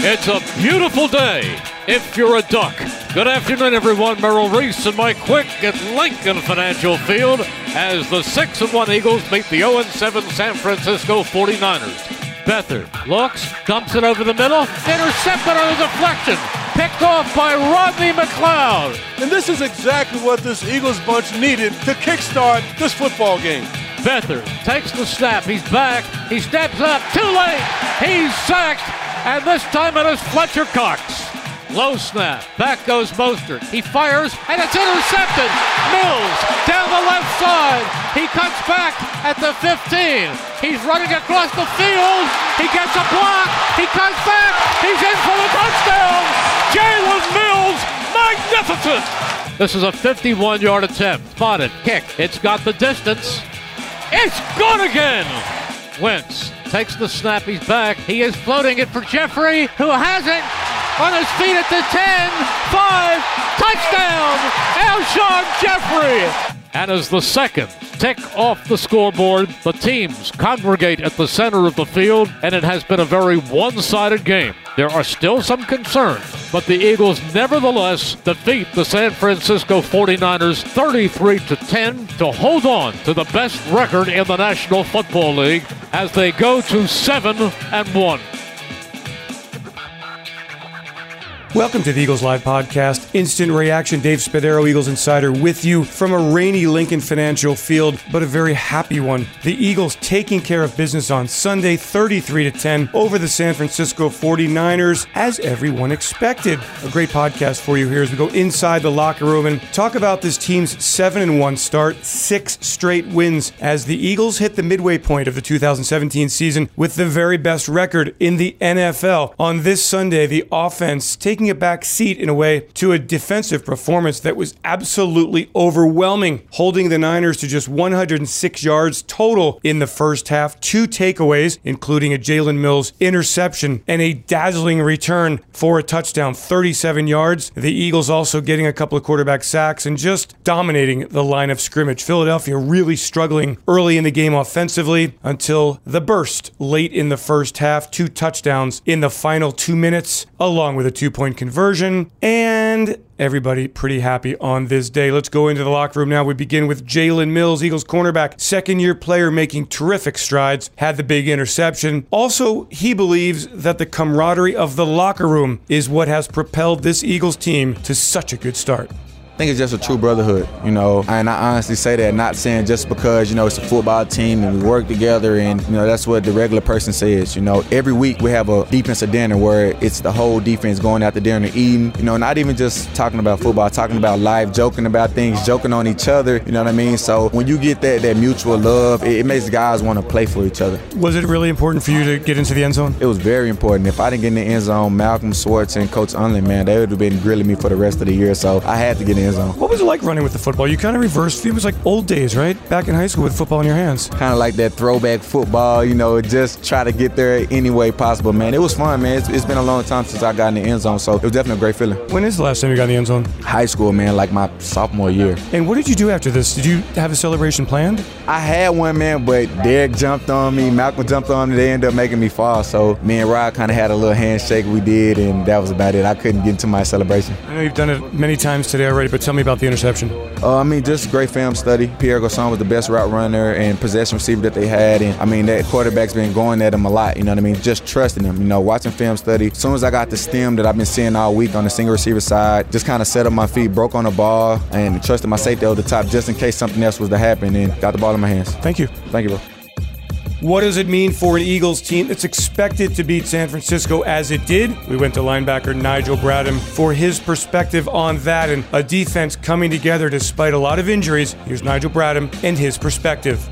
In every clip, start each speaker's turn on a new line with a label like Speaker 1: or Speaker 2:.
Speaker 1: It's a beautiful day if you're a duck. Good afternoon, everyone. Merrill Reese and Mike Quick at Lincoln Financial Field as the 6 and 1 Eagles meet the 0 7 San Francisco 49ers. Beathard looks, dumps it over the middle, intercepted on a deflection, picked off by Rodney McLeod.
Speaker 2: And this is exactly what this Eagles bunch needed to kickstart this football game.
Speaker 1: Beathard takes the snap. He's back. He steps up. Too late. He's sacked. And this time it is Fletcher Cox. Low snap. Back goes Mostert. He fires, and it's intercepted. Mills down the left side. He cuts back at the 15. He's running across the field. He gets a block. He cuts back. He's in for the touchdown. Jalen Mills, magnificent. This is a 51 yard attempt. Spotted. Kick. It's got the distance. It's gone again. Wentz takes the snap. He's back. He is floating it for Jeffery, who has it on his feet at the 10, 5, touchdown, Alshon Jeffery. And as the second tick off the scoreboard, the teams congregate at the center of the field, and it has been a very one sided game. There are still some concerns, but the Eagles nevertheless defeat the San Francisco 49ers 33 to 10 to hold on to the best record in the National Football League as they go to 7 and 1.
Speaker 3: Welcome to the Eagles Live Podcast. Instant reaction. Dave Spadaro, Eagles Insider, with you from a rainy Lincoln Financial Field, but a very happy one. The Eagles taking care of business on Sunday, 33 to 10, over the San Francisco 49ers, as everyone expected. A great podcast for you here as we go inside the locker room and talk about this team's 7 and 1 start, six straight wins as the Eagles hit the midway point of the 2017 season with the very best record in the NFL. On this Sunday, the offense taking taking a back seat in a way to a defensive performance that was absolutely overwhelming, holding the Niners to just 106 yards total in the first half, two takeaways, including a Jalen Mills interception and a dazzling return for a touchdown, 37 yards. The Eagles also getting a couple of quarterback sacks and just dominating the line of scrimmage. Philadelphia really struggling early in the game offensively until the burst late in the first half, two touchdowns in the final two minutes, along with a two point point conversion, and everybody pretty happy on this day. Let's go into the locker room now. We begin with Jalen Mills, Eagles cornerback, second year player making terrific strides, had the big interception. Also, he believes that the camaraderie of the locker room is what has propelled this Eagles team to such a good start.
Speaker 4: I think it's just a true brotherhood, you know. And I honestly say that, not saying just because, you know, it's a football team and we work together and, you know, that's what the regular person says, you know. Every week we have a defensive dinner where it's the whole defense going out to dinner and eating, you know, not even just talking about football, talking about life, joking about things, joking on each other, you know what I mean? So when you get that, that mutual love, it, it makes guys want to play for each other.
Speaker 3: Was it really important for you to get into the end zone?
Speaker 4: It was very important. If I didn't get in the end zone, Malcolm Schwartz and Coach Undlin, man, they would have been grilling me for the rest of the year. So I had to get in
Speaker 3: What was it like running with the football? You kind of reversed. It was like old days, right? Back in high school with football in your hands.
Speaker 4: Kind of like that throwback football, you know, just try to get there any way possible, man. It was fun, man. It's, it's been a long time since I got in the end zone, so it was definitely a great feeling.
Speaker 3: When is the last time you got in the end zone?
Speaker 4: High school, man, like my sophomore year.
Speaker 3: And what did you do after this? Did you have a celebration planned?
Speaker 4: I had one, man, but Derek jumped on me, Malcolm jumped on me. They ended up making me fall. So me and Rod kind of had a little handshake we did, and that was about it. I couldn't get into my celebration.
Speaker 3: I know you've done it many times today already, but tell me about the interception.
Speaker 4: Uh, I mean, just great film study. Pierre Garcon was the best route runner and possession receiver that they had. And I mean, that quarterback's been going at him a lot, you know what I mean? Just trusting him, you know, watching film study. As soon as I got the stem that I've been seeing all week on the single receiver side, just kind of set up my feet, broke on the ball, and trusted my safety over the top just in case something else was to happen and got the ball in my hands.
Speaker 3: Thank you.
Speaker 4: Thank you, bro.
Speaker 3: What does it mean for an Eagles team that's expected to beat San Francisco as it did? We went to linebacker Nigel Bradham for his perspective on that and a defense coming together despite a lot of injuries. Here's Nigel Bradham and his perspective.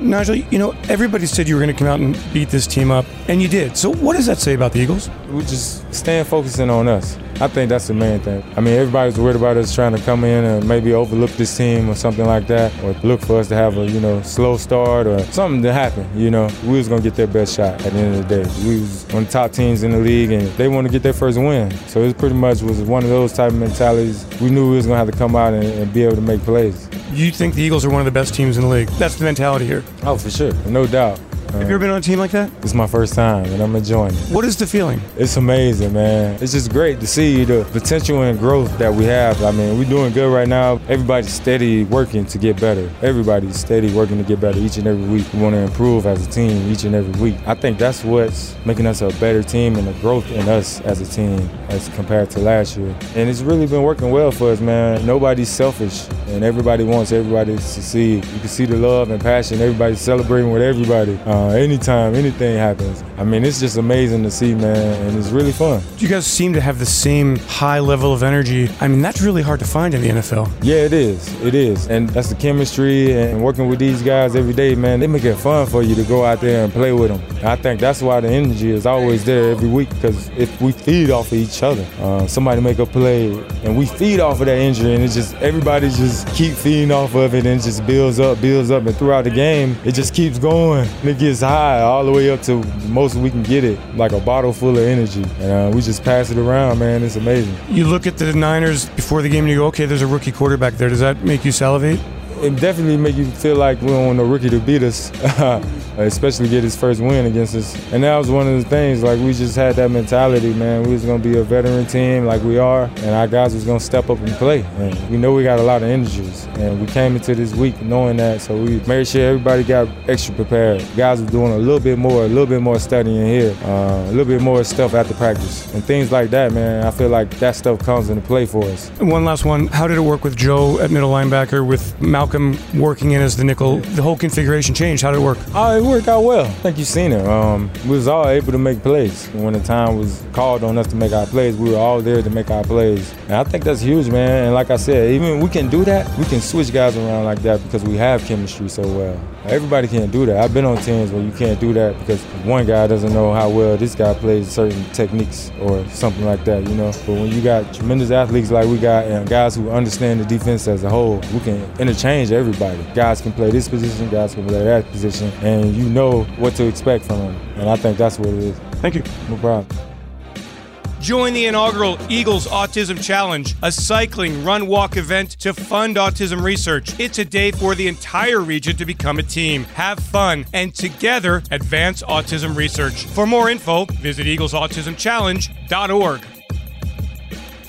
Speaker 3: Nigel, you know, everybody said you were going to come out and beat this team up, and you did. So, what does that say about the Eagles?
Speaker 5: We're just staying focusing on us. I think that's the main thing. I mean, everybody's worried about us trying to come in and maybe overlook this team or something like that, or look for us to have a you know slow start or something to happen. You know, we was gonna get their best shot at the end of the day. We was one of the top teams in the league, and they want to get their first win. So it pretty much was one of those type of mentalities. We knew we was gonna have to come out and, and be able to make plays.
Speaker 3: You think the Eagles are one of the best teams in the league? That's the mentality here.
Speaker 5: Oh, for sure, no doubt.
Speaker 3: Have you ever been on a team like that?
Speaker 5: It's my first time, and I'm enjoying it.
Speaker 3: What is the feeling?
Speaker 5: It's amazing, man. It's just great to see the potential and growth that we have. I mean, we're doing good right now. Everybody's steady working to get better. Everybody's steady working to get better each and every week. We want to improve as a team each and every week. I think that's what's making us a better team and the growth in us as a team as compared to last year. And it's really been working well for us, man. Nobody's selfish, and everybody wants everybody to succeed. You can see the love and passion. Everybody's celebrating with everybody. Um, Uh, anytime anything happens, I mean, it's just amazing to see, man, and it's really fun.
Speaker 3: You guys seem to have the same high level of energy. I mean, that's really hard to find in the NFL.
Speaker 5: Yeah, it is. It is. And that's the chemistry and working with these guys every day, man. They make it fun for you to go out there and play with them. I think that's why the energy is always there every week because if we feed off of each other, uh, somebody make a play and we feed off of that injury and it just, everybody just keep feeding off of it and it just builds up, builds up. And throughout the game, it just keeps going. And it gets high all the way up to most we can get it, like a bottle full of energy. And uh, we just pass it around, man. It's amazing.
Speaker 3: You look at the Niners before the game and you go, okay, there's a rookie quarterback there. Does that make you salivate?
Speaker 5: it definitely make you feel like we don't want no rookie to beat us, especially get his first win against us. And that was one of the things, like we just had that mentality, man. We was gonna be a veteran team like we are, and our guys was gonna step up and play. And we know we got a lot of injuries, and we came into this week knowing that, so we made sure everybody got extra prepared. Guys were doing a little bit more, a little bit more studying here, uh, a little bit more stuff after practice, and things like that, man. I feel like that stuff comes into play for us.
Speaker 3: And one last one. How did it work with Joe at middle linebacker with Malcolm working in as the nickel? The whole configuration changed. How did it work?
Speaker 5: Oh, it worked out well. I think you've seen it. Um, we was all able to make plays. When the time was called on us to make our plays, we were all there to make our plays. And I think that's huge, man. And like I said, even we can do that, we can switch guys around like that because we have chemistry so well. Everybody can't do that. I've been on teams where you can't do that because one guy doesn't know how well this guy plays certain techniques or something like that, you know. But when you got tremendous athletes like we got and guys who understand the defense as a whole, we can interchange everybody. Guys can play this position, guys can play that position, and you know what to expect from them. And I think that's what it is.
Speaker 3: Thank you.
Speaker 5: No problem.
Speaker 3: Join the inaugural Eagles Autism Challenge, a cycling run walk event to fund autism research. It's a day for the entire region to become a team, have fun, and together advance autism research. For more info, visit eaglesautismchallenge.org.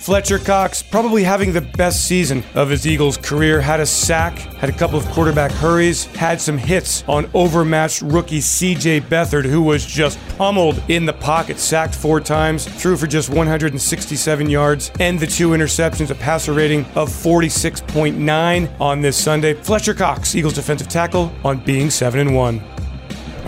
Speaker 3: Fletcher Cox, probably having the best season of his Eagles career, had a sack, had a couple of quarterback hurries, had some hits on overmatched rookie CJ Beathard, who was just pummeled in the pocket, sacked four times, threw for just 167 yards, and the two interceptions, a passer rating of 46.9 on this Sunday. Fletcher Cox, Eagles defensive tackle, on being 7 and 1.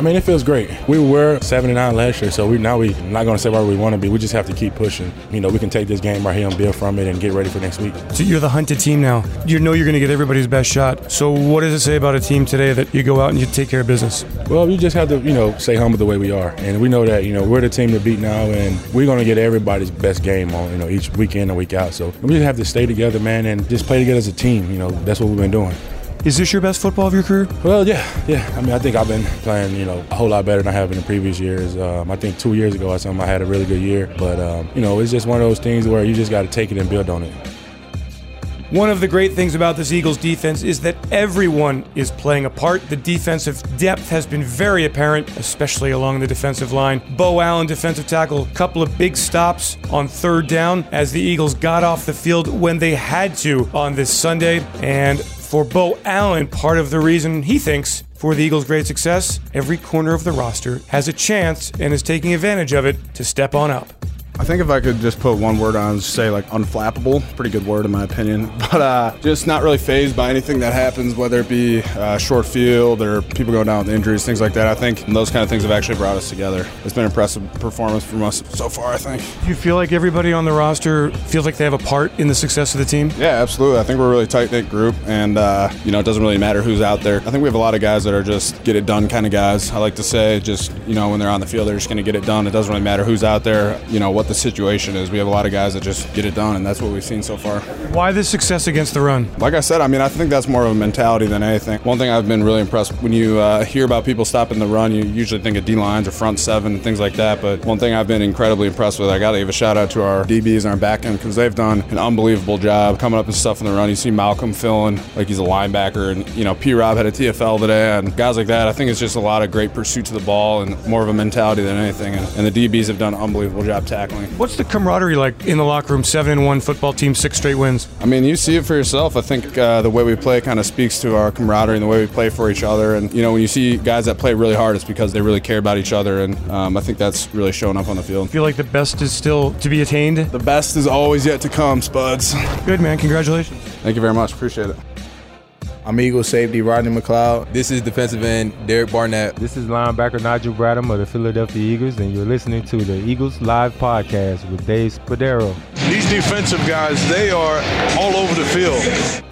Speaker 6: I mean, it feels great. We were seven and nine last year, so we now we not going to say where we want to be. We just have to keep pushing. You know, we can take this game right here and build from it and get ready for next week.
Speaker 3: So you're the hunted team now. You know you're going to get everybody's best shot. So what does it say about a team today that you go out and you take care of business?
Speaker 6: Well, you just have to, you know, stay humble the way we are, and we know that you know we're the team to beat now, and we're going to get everybody's best game on, you know, each weekend and week out. So we just have to stay together, man, and just play together as a team. You know, that's what we've been doing.
Speaker 3: Is this your best football of your career?
Speaker 6: Well, yeah, yeah. I mean, I think I've been playing, you know, a whole lot better than I have in the previous years. Um, I think two years ago, I I had a really good year, but um, you know, it's just one of those things where you just got to take it and build on it.
Speaker 3: One of the great things about this Eagles defense is that everyone is playing a part. The defensive depth has been very apparent, especially along the defensive line. Beau Allen, defensive tackle, couple of big stops on third down as the Eagles got off the field when they had to on this Sunday. And for Beau Allen, part of the reason he thinks for the Eagles' great success, every corner of the roster has a chance and is taking advantage of it to step on up.
Speaker 7: I think if I could just put one word on, say like unflappable. Pretty good word in my opinion. But uh, just not really phased by anything that happens, whether it be uh, short field or people going down with injuries, things like that. I think those kind of things have actually brought us together. It's been an impressive performance from us so far. I think.
Speaker 3: Do you feel like everybody on the roster feels like they have a part in the success of the team?
Speaker 7: Yeah, absolutely. I think we're a really tight knit group, and uh, you know it doesn't really matter who's out there. I think we have a lot of guys that are just get it done kind of guys. I like to say, just you know when they're on the field, they're just going to get it done. It doesn't really matter who's out there. You know what the situation is. We have a lot of guys that just get it done, and that's what we've seen so far.
Speaker 3: Why this success against the run?
Speaker 7: Like I said, I mean, I think that's more of a mentality than anything. One thing I've been really impressed when you uh, hear about people stopping the run, you usually think of D lines or front seven and things like that. But one thing I've been incredibly impressed with, I got to give a shout out to our DBs and our back end because they've done an unbelievable job coming up and stuff in the run. You see Malcolm filling like he's a linebacker, and you know P. Rob had a TFL today, and guys like that. I think it's just a lot of great pursuit to the ball and more of a mentality than anything. And, and the DBs have done an unbelievable job tackling.
Speaker 3: What's the camaraderie like in the locker room? Seven and one football team, six straight wins.
Speaker 7: I mean, you see it for yourself. I think uh, the way we play kind of speaks to our camaraderie and the way we play for each other. And you know, when you see guys that play really hard, it's because they really care about each other, and um, I think that's really showing up on the field.
Speaker 3: Feel like the best is still to be attained.
Speaker 7: The best is always yet to come, Spuds.
Speaker 3: Good man, congratulations.
Speaker 7: Thank you very much. Appreciate it.
Speaker 8: I'm Eagle safety Rodney McLeod.
Speaker 9: This is defensive end Derek Barnett.
Speaker 5: This is linebacker Nigel Bradham of the Philadelphia Eagles, and you're listening to the Eagles Live Podcast with Dave Spadaro.
Speaker 2: These defensive guys, they are all over the field.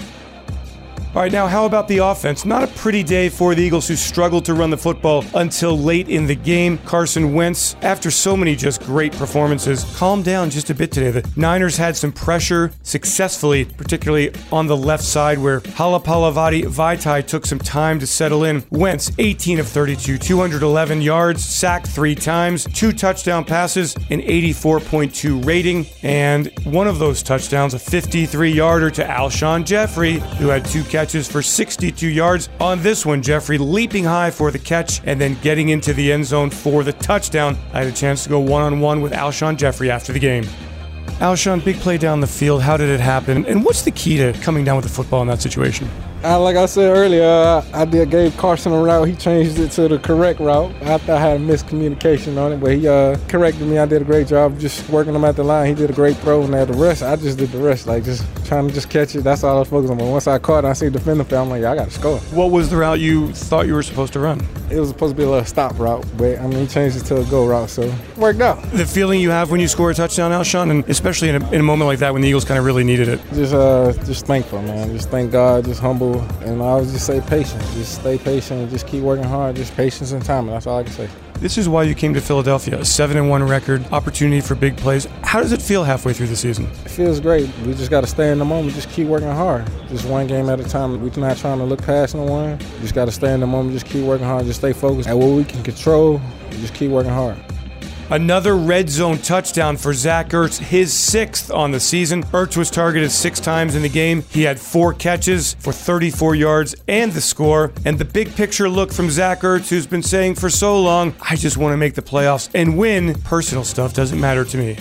Speaker 3: All right, now how about the offense? Not a pretty day for the Eagles who struggled to run the football until late in the game. Carson Wentz, after so many just great performances, calmed down just a bit today. The Niners had some pressure successfully, particularly on the left side where Halapoulivaati Vaitai took some time to settle in. Wentz, 18 of 32, 211 yards, sacked three times, two touchdown passes, an 84.2 rating, and one of those touchdowns, a 53 yarder to Alshon Jeffery, who had two catches for 62 yards. On this one, Jeffery leaping high for the catch and then getting into the end zone for the touchdown. I had a chance to go one on one with Alshon Jeffery after the game. Alshon, big play down the field. How did it happen? And what's the key to coming down with the football in that situation?
Speaker 10: Uh, like I said earlier, I did gave Carson a route. He changed it to the correct route. I thought I had a miscommunication on it, but he uh, corrected me. I did a great job just working him at the line. He did a great throw, and at the rest, I just did the rest, like just trying to just catch it. That's all I was focused on. But once I caught it, I see the defender fell. I'm like, yeah, I got to score.
Speaker 3: What was the route you thought you were supposed to run?
Speaker 10: It was supposed to be a little stop route, but I mean, he changed it to a go route, so it worked out.
Speaker 3: The feeling you have when you score a touchdown, Alshon, and especially in a, in a moment like that when the Eagles kind of really needed it.
Speaker 10: Just, uh, just thankful, man. Just thank God, just humble, and I was just say patience. Just stay patient and just keep working hard. Just patience and time. That's all I can say.
Speaker 3: This is why you came to Philadelphia. A seven and one record, opportunity for big plays. How does it feel halfway through the season?
Speaker 10: It feels great. We just got to stay in the moment. Just keep working hard. Just one game at a time. We're not trying to look past no one. Just got to stay in the moment. Just keep working hard. Just stay focused at what we can control. Just keep working hard.
Speaker 3: Another red zone touchdown for Zach Ertz, his sixth on the season. Ertz was targeted six times in the game. He had four catches for 34 yards and the score. And the big picture look from Zach Ertz, who's been saying for so long, I just want to make the playoffs and win. Personal stuff doesn't matter to me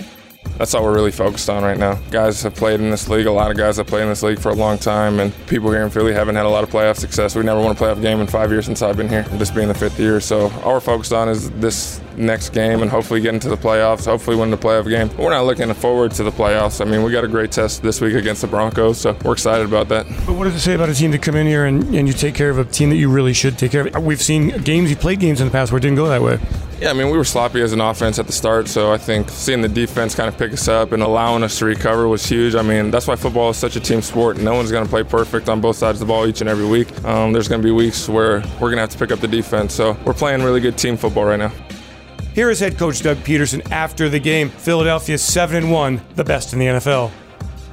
Speaker 11: that's all we're really focused on right now. Guys have played in this league. A lot of guys have played in this league for a long time, and people here in Philly haven't had a lot of playoff success. We never won a playoff game in five years since I've been here, this being the fifth year. So all we're focused on is this next game and hopefully getting to the playoffs, hopefully win the playoff game. We're not looking forward to the playoffs. I mean, we got a great test this week against the Broncos, so we're excited about that.
Speaker 3: But what does it say about a team to come in here and, and you take care of a team that you really should take care of? We've seen games, you played games in the past where it didn't go that way.
Speaker 11: Yeah, I mean, we were sloppy as an offense at the start, so I think seeing the defense kind of pick us up and allowing us to recover was huge. I mean, that's why football is such a team sport. No one's going to play perfect on both sides of the ball each and every week. Um, there's going to be weeks where we're going to have to pick up the defense, so we're playing really good team football right now.
Speaker 3: Here is head coach Doug Pederson after the game. Philadelphia 7 and 1, the best in the NFL.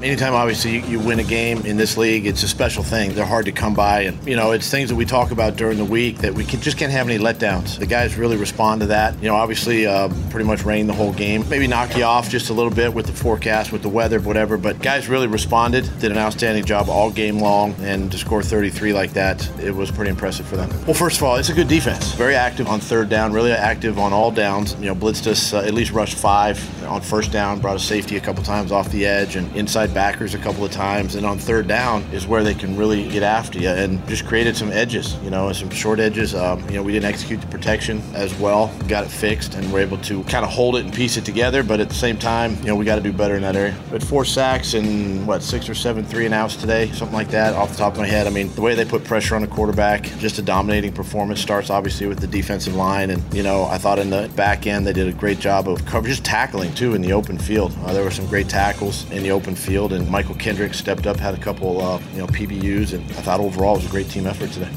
Speaker 12: Anytime, obviously, you, you, win a game in this league, it's a special thing. They're hard to come by, and you know, it's things that we talk about during the week that we can, just can't have any letdowns. The guys really respond to that. You know, obviously, uh, pretty much rain the whole game. Maybe knock you off just a little bit with the forecast, with the weather, whatever. But guys really responded, did an outstanding job all game long, and to score 33 like that, it was pretty impressive for them. Well, first of all, it's a good defense. Very active on third down, really active on all downs. You know, blitzed us uh, at least rushed five on first down, brought a safety a couple times off the edge, and inside backers a couple of times. And on third down is where they can really get after you and just created some edges, you know, some short edges. Um, you know, we didn't execute the protection as well, got it fixed, and we're able to kind of hold it and piece it together. But at the same time, you know, we got to do better in that area. But four sacks and what, six or seven three and outs today, something like that off the top of my head. I mean, the way they put pressure on the quarterback, just a dominating performance starts obviously with the defensive line. And, you know, I thought in the back end they did a great job of cover, just tackling too in the open field. Uh, there were some great tackles in the open field, and Mychal Kendricks stepped up, had a couple, uh, you know, PBUs, and I thought overall it was a great team effort today.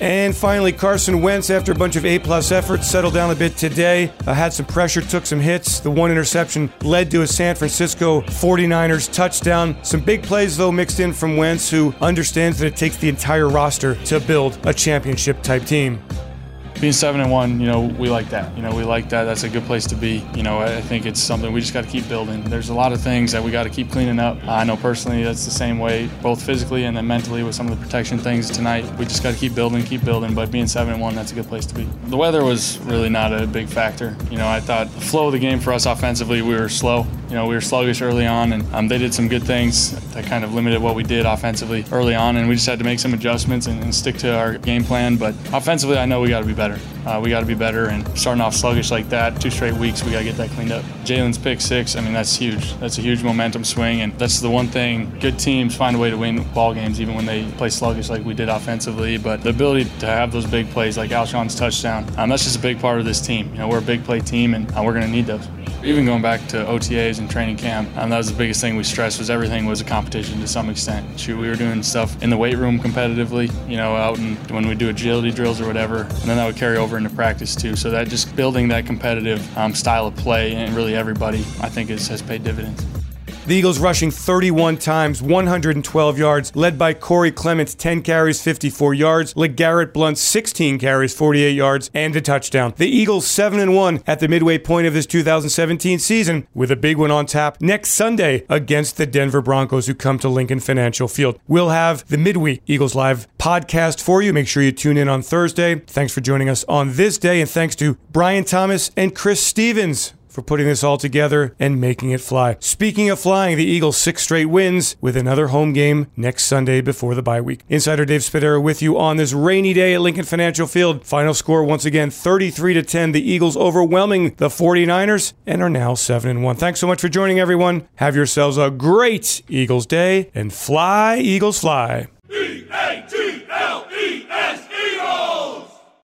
Speaker 3: And finally, Carson Wentz, after a bunch of A plus efforts, settled down a bit today. Uh, had some pressure, took some hits. The one interception led to a San Francisco 49ers touchdown. Some big plays, though, mixed in from Wentz, who understands that it takes the entire roster to build a championship type team
Speaker 13: being seven and one, you know, we like that. You know, we like that. That's a good place to be. You know, I think it's something we just got to keep building. There's a lot of things that we got to keep cleaning up. I know personally that's the same way, both physically and then mentally with some of the protection things tonight. We just got to keep building, keep building. But being seven and one, that's a good place to be. The weather was really not a big factor. You know, I thought the flow of the game for us offensively, we were slow. You know, we were sluggish early on, and um, they did some good things that kind of limited what we did offensively early on, and we just had to make some adjustments and, and stick to our game plan. But offensively, I know we got to be better. Uh, we got to be better, and starting off sluggish like that, two straight weeks, we got to get that cleaned up. Jalen's pick six, I mean, that's huge. That's a huge momentum swing, and that's the one thing good teams find a way to win ball games, even when they play sluggish like we did offensively. But the ability to have those big plays, like Alshon's touchdown, um, that's just a big part of this team. You know, we're a big play team, and uh, we're going to need those. Even going back to OTAs and training camp, um, that was the biggest thing we stressed was everything was a competition to some extent. Shoot, we were doing stuff in the weight room competitively, you know, out and when we do agility drills or whatever, and then that would carry over into practice too. So that just building that competitive um, style of play and really everybody, I think, is, has paid dividends.
Speaker 3: The Eagles rushing 31 times, 112 yards, led by Corey Clements, 10 carries, 54 yards, LeGarrette Blunt, 16 carries, 48 yards, and a touchdown. The Eagles 7 and 1 at the midway point of this 2017 season, with a big one on tap next Sunday against the Denver Broncos, who come to Lincoln Financial Field. We'll have the midweek Eagles Live podcast for you. Make sure you tune in on Thursday. Thanks for joining us on this day, and thanks to Brian Thomas and Chris Stevens for putting this all together and making it fly. Speaking of flying, the Eagles six straight wins with another home game next Sunday before the bye week. Insider Dave Spadaro with you on this rainy day at Lincoln Financial Field. Final score once again 33 to 10. The Eagles overwhelming the 49ers and are now 7 and 1. Thanks so much for joining everyone. Have yourselves a great Eagles day and fly Eagles fly.